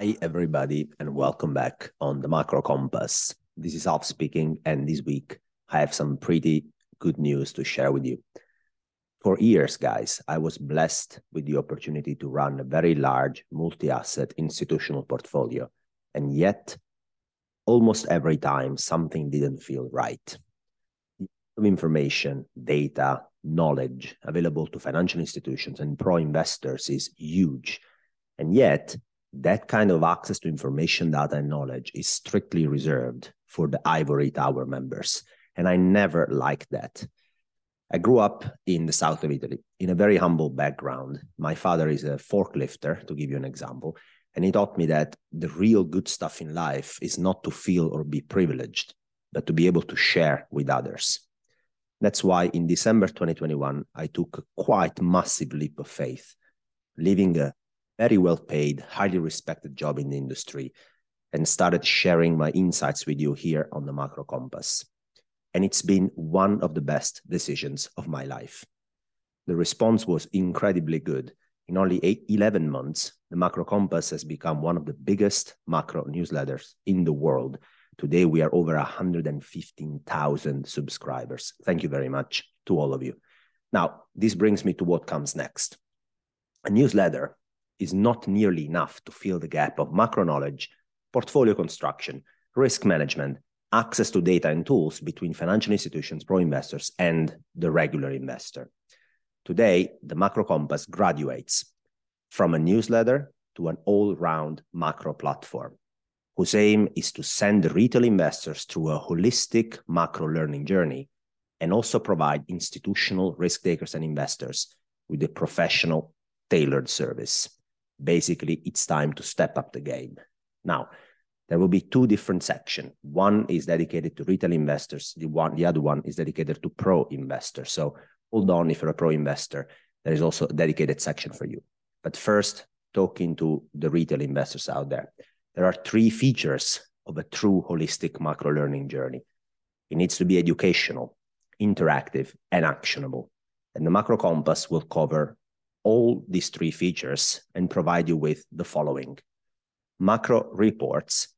Hey, everybody, and welcome back on the Macro Compass. This is Alf speaking, and this week I have some pretty good news to share with you. For years, guys, I was blessed with the opportunity to run a very large multi asset institutional portfolio, and yet almost every time something didn't feel right. The information, data, knowledge available to financial institutions and pro investors is huge. And yet, that kind of access to information, data, and knowledge is strictly reserved for the ivory tower members. And I never liked that. I grew up in the south of Italy in a very humble background. My father is a forklifter, to give you an example. And he taught me that the real good stuff in life is not to feel or be privileged, but to be able to share with others. That's why in December 2021, I took a quite massive leap of faith, leaving a very well paid, highly respected job in the industry and started sharing my insights with you here on the Macro Compass. And it's been one of the best decisions of my life. The response was incredibly good. In only eight, 11 months, the Macro Compass has become one of the biggest macro newsletters in the world. Today, we are over 115,000 subscribers. Thank you very much to all of you. Now, this brings me to what comes next. A newsletter is not nearly enough to fill the gap of macro knowledge, portfolio construction, risk management, access to data and tools between financial institutions, pro investors, and the regular investor. Today, the Macro Compass graduates from a newsletter to an all round macro platform whose aim is to send retail investors through a holistic macro learning journey and also provide institutional risk takers and investors with a professional tailored service basically it's time to step up the game. Now, there will be two different sections. One is dedicated to retail investors. The one, the other one is dedicated to pro investors. So hold on, if you're a pro investor, there is also a dedicated section for you. But first, talking to the retail investors out there, there are three features of a true holistic macro learning journey. It needs to be educational, interactive, and actionable. And the macro compass will cover all these three features and provide you with the following macro reports,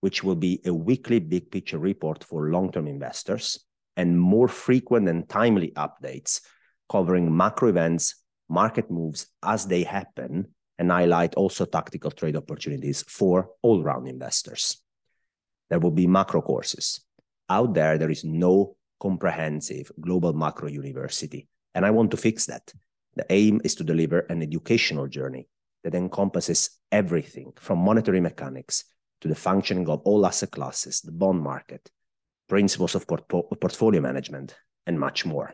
which will be a weekly big picture report for long term investors, and more frequent and timely updates covering macro events, market moves as they happen, and highlight also tactical trade opportunities for all round investors. There will be macro courses. Out there, there is no comprehensive global macro university. And I want to fix that. The aim is to deliver an educational journey that encompasses everything from monetary mechanics to the functioning of all asset classes, the bond market, principles of port portfolio management, and much more.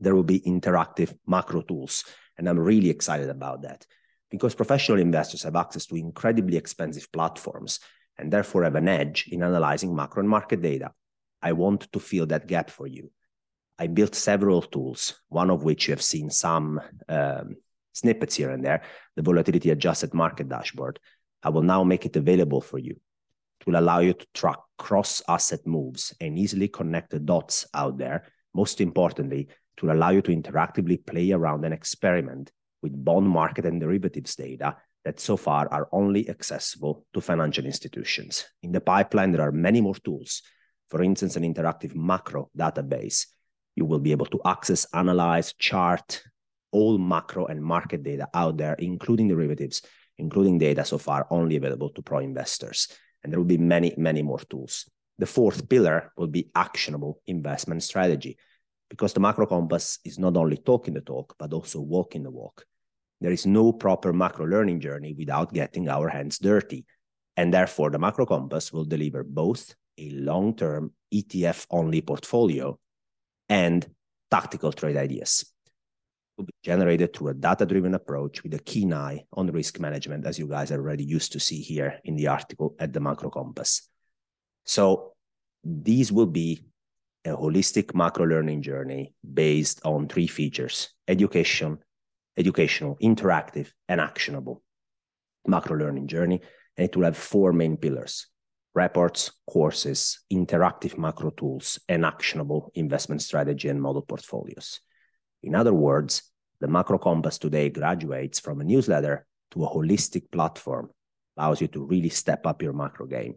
There will be interactive macro tools, and I'm really excited about that because professional investors have access to incredibly expensive platforms and therefore have an edge in analyzing macro and market data. I want to fill that gap for you. I built several tools, one of which you have seen some um, snippets here and there, the volatility adjusted market dashboard. I will now make it available for you. It will allow you to track cross asset moves and easily connect the dots out there. Most importantly, it will allow you to interactively play around and experiment with bond market and derivatives data that so far are only accessible to financial institutions. In the pipeline, there are many more tools. For instance, an interactive macro database you will be able to access, analyze, chart all macro and market data out there, including derivatives, including data so far only available to pro investors. And there will be many, many more tools. The fourth pillar will be actionable investment strategy, because the macro compass is not only talking the talk, but also walking the walk. There is no proper macro learning journey without getting our hands dirty. And therefore, the macro compass will deliver both a long term ETF only portfolio and tactical trade ideas will be generated through a data-driven approach with a keen eye on risk management, as you guys are already used to see here in the article at the Macro Compass. So these will be a holistic macro learning journey based on three features: education, educational, interactive, and actionable macro learning journey. And it will have four main pillars reports, courses, interactive macro tools, and actionable investment strategy and model portfolios. In other words, the Macro Compass today graduates from a newsletter to a holistic platform allows you to really step up your macro game.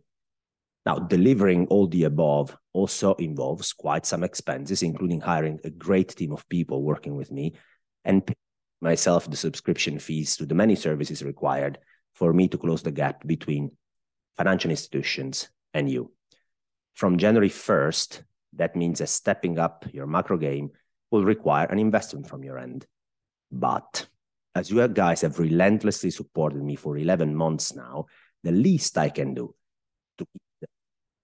Now, delivering all the above also involves quite some expenses, including hiring a great team of people working with me and myself the subscription fees to the many services required for me to close the gap between financial institutions and you. From January 1st, that means that stepping up your macro game will require an investment from your end. But as you guys have relentlessly supported me for 11 months now, the least I can do to keep the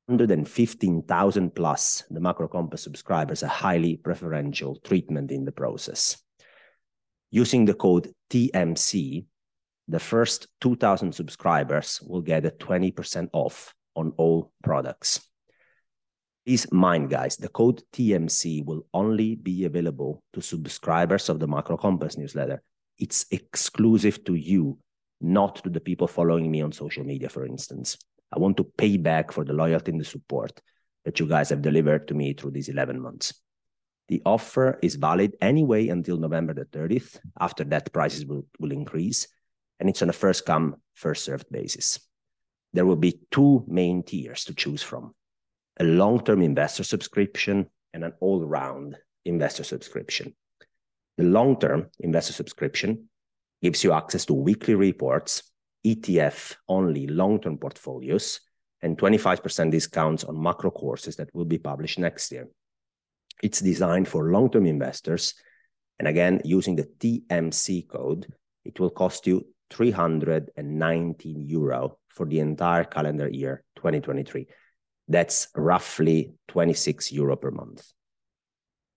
115,000 plus the Macro Compass subscribers a highly preferential treatment in the process. Using the code TMC, the first 2,000 subscribers will get a 20% off on all products. Please mind, guys, the code TMC will only be available to subscribers of the Macro Compass newsletter. It's exclusive to you, not to the people following me on social media, for instance. I want to pay back for the loyalty and the support that you guys have delivered to me through these 11 months. The offer is valid anyway until November the 30th. After that, prices will, will increase, and it's on a first come, first served basis. There will be two main tiers to choose from a long-term investor subscription and an all-round investor subscription. The long-term investor subscription gives you access to weekly reports, ETF-only long-term portfolios, and 25% discounts on macro courses that will be published next year. It's designed for long-term investors, and again, using the TMC code, it will cost you 319 euro for the entire calendar year 2023. That's roughly 26 euro per month.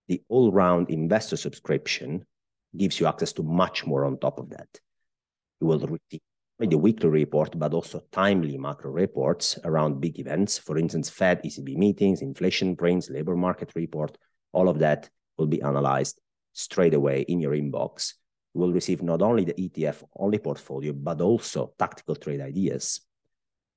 The all-round investor subscription gives you access to much more on top of that. You will receive the weekly report, but also timely macro reports around big events. For instance, Fed, ECB meetings, inflation prints, labor market report, all of that will be analyzed straight away in your inbox. Will receive not only the ETF-only portfolio, but also tactical trade ideas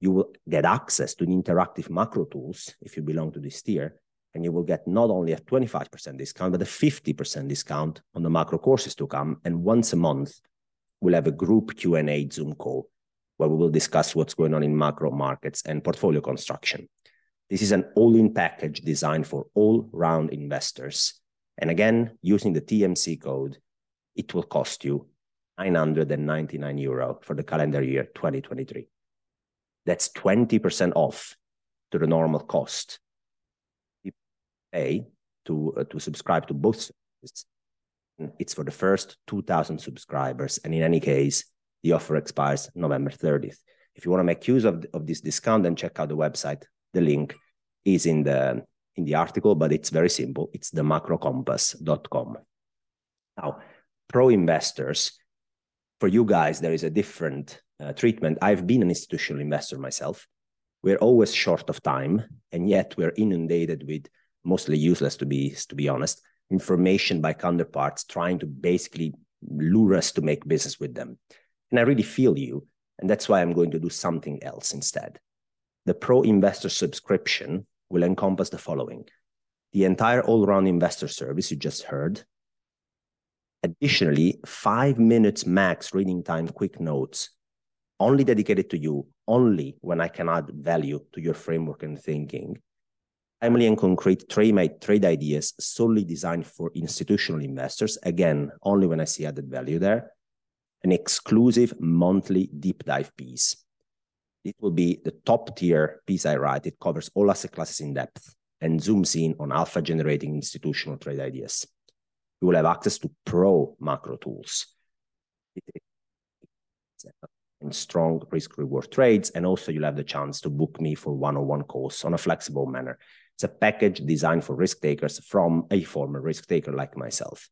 you will get access to the interactive macro tools if you belong to this tier, and you will get not only a 25% discount, but a 50% discount on the macro courses to come. And once a month, we'll have a group Q&A Zoom call where we will discuss what's going on in macro markets and portfolio construction. This is an all-in package designed for all-round investors. And again, using the TMC code, it will cost you 999 euro for the calendar year 2023 that's 20% off to the normal cost. You pay to, uh, to subscribe to both services. It's for the first 2,000 subscribers. And in any case, the offer expires November 30th. If you want to make use of, of this discount, then check out the website. The link is in the, in the article, but it's very simple. It's the macrocompass.com. Now, pro investors, for you guys, there is a different uh, treatment. I've been an institutional investor myself. We're always short of time, and yet we're inundated with mostly useless, to be to be honest, information by counterparts trying to basically lure us to make business with them. And I really feel you, and that's why I'm going to do something else instead. The Pro Investor subscription will encompass the following: the entire all-round investor service you just heard. Additionally, five minutes max reading time, quick notes only dedicated to you, only when I can add value to your framework and thinking. Timely and concrete trade, trade ideas solely designed for institutional investors, again, only when I see added value there. An exclusive monthly deep dive piece. It will be the top tier piece I write. It covers all asset classes in depth and zooms in on alpha generating institutional trade ideas. You will have access to pro macro tools and strong risk reward trades. And also you'll have the chance to book me for one-on-one calls on a flexible manner. It's a package designed for risk takers from a former risk taker like myself.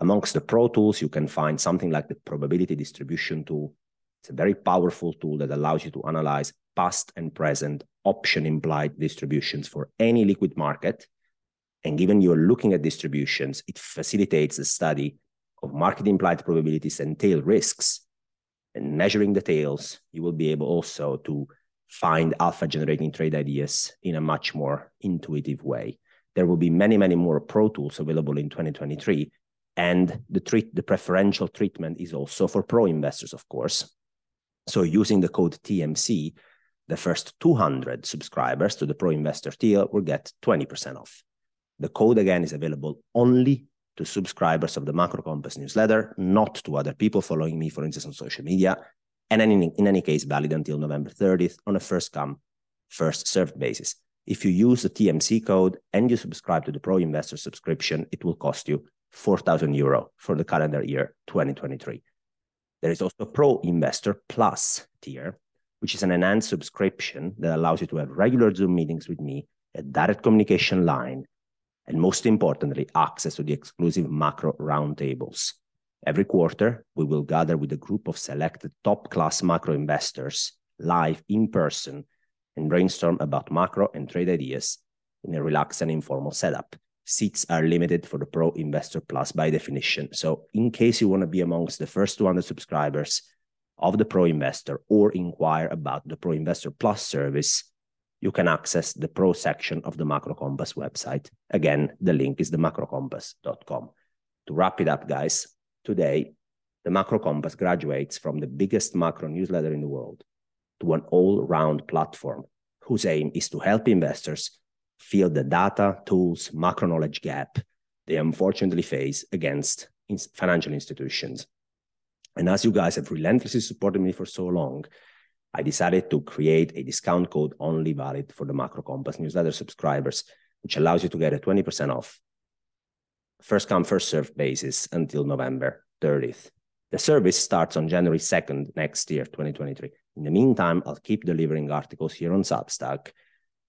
Amongst the pro tools, you can find something like the probability distribution tool. It's a very powerful tool that allows you to analyze past and present option implied distributions for any liquid market. And given you're looking at distributions, it facilitates the study of market implied probabilities and tail risks and measuring the tails, you will be able also to find alpha generating trade ideas in a much more intuitive way. There will be many, many more pro tools available in 2023. And the treat, the preferential treatment is also for pro investors, of course. So using the code TMC, the first 200 subscribers to the Pro Investor tier will get 20% off. The code again is available only to subscribers of the Macro Compass newsletter, not to other people following me, for instance, on social media, and in, in any case, valid until November 30th on a first come, first served basis. If you use the TMC code and you subscribe to the Pro Investor subscription, it will cost you 4,000 euro for the calendar year 2023. There is also Pro Investor Plus tier, which is an enhanced subscription that allows you to have regular Zoom meetings with me, a direct communication line, and most importantly, access to the exclusive macro roundtables. Every quarter, we will gather with a group of selected top class macro investors live in person and brainstorm about macro and trade ideas in a relaxed and informal setup. Seats are limited for the Pro Investor Plus by definition. So, in case you want to be amongst the first 200 subscribers of the Pro Investor or inquire about the Pro Investor Plus service, you can access the Pro section of the Macro Compass website. Again, the link is the macrocompass.com. To wrap it up, guys, today, the Macro Compass graduates from the biggest macro newsletter in the world to an all round platform whose aim is to help investors fill the data, tools, macro knowledge gap they unfortunately face against financial institutions. And as you guys have relentlessly supported me for so long, I decided to create a discount code only valid for the Macro Compass newsletter subscribers, which allows you to get a 20% off first come, first served basis until November 30th. The service starts on January 2nd next year, 2023. In the meantime, I'll keep delivering articles here on Substack.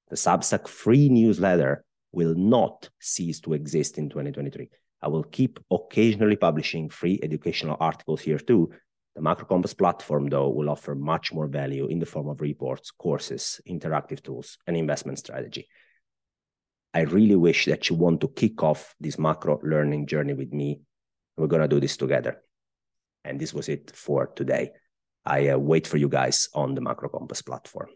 The Substack free newsletter will not cease to exist in 2023. I will keep occasionally publishing free educational articles here too, the Macro Compass platform, though, will offer much more value in the form of reports, courses, interactive tools, and investment strategy. I really wish that you want to kick off this macro learning journey with me. We're going to do this together. And this was it for today. I uh, wait for you guys on the Macro Compass platform.